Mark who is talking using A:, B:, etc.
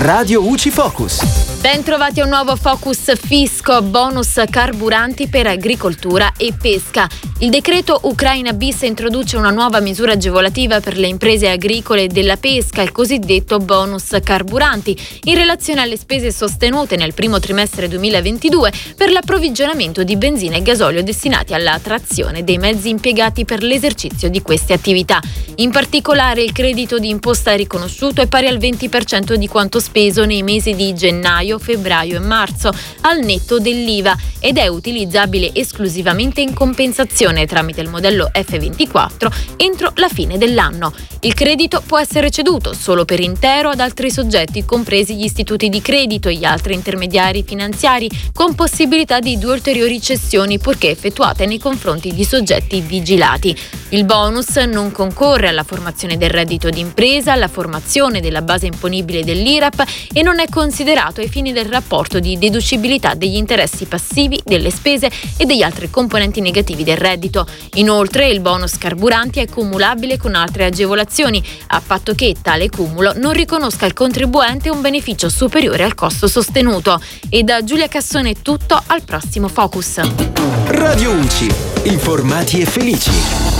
A: Radio UCI Focus.
B: Ben trovati a un nuovo Focus Fisco, bonus carburanti per agricoltura e pesca. Il decreto Ucraina bis introduce una nuova misura agevolativa per le imprese agricole della pesca, il cosiddetto bonus carburanti, in relazione alle spese sostenute nel primo trimestre 2022 per l'approvvigionamento di benzina e gasolio destinati alla trazione dei mezzi impiegati per l'esercizio di queste attività. In particolare il credito di imposta riconosciuto è pari al 20% di quanto speso nei mesi di gennaio gennaio, febbraio e marzo al netto dell'IVA ed è utilizzabile esclusivamente in compensazione tramite il modello F24 entro la fine dell'anno. Il credito può essere ceduto solo per intero ad altri soggetti, compresi gli istituti di credito e gli altri intermediari finanziari, con possibilità di due ulteriori cessioni purché effettuate nei confronti di soggetti vigilati. Il bonus non concorre alla formazione del reddito d'impresa, alla formazione della base imponibile dell'IRAP e non è considerato ai fini fini del rapporto di deducibilità degli interessi passivi, delle spese e degli altri componenti negativi del reddito. Inoltre il bonus carburanti è cumulabile con altre agevolazioni, a patto che tale cumulo non riconosca al contribuente un beneficio superiore al costo sostenuto. E da Giulia Cassone è tutto, al prossimo Focus.
A: Radio UCI, informati e felici.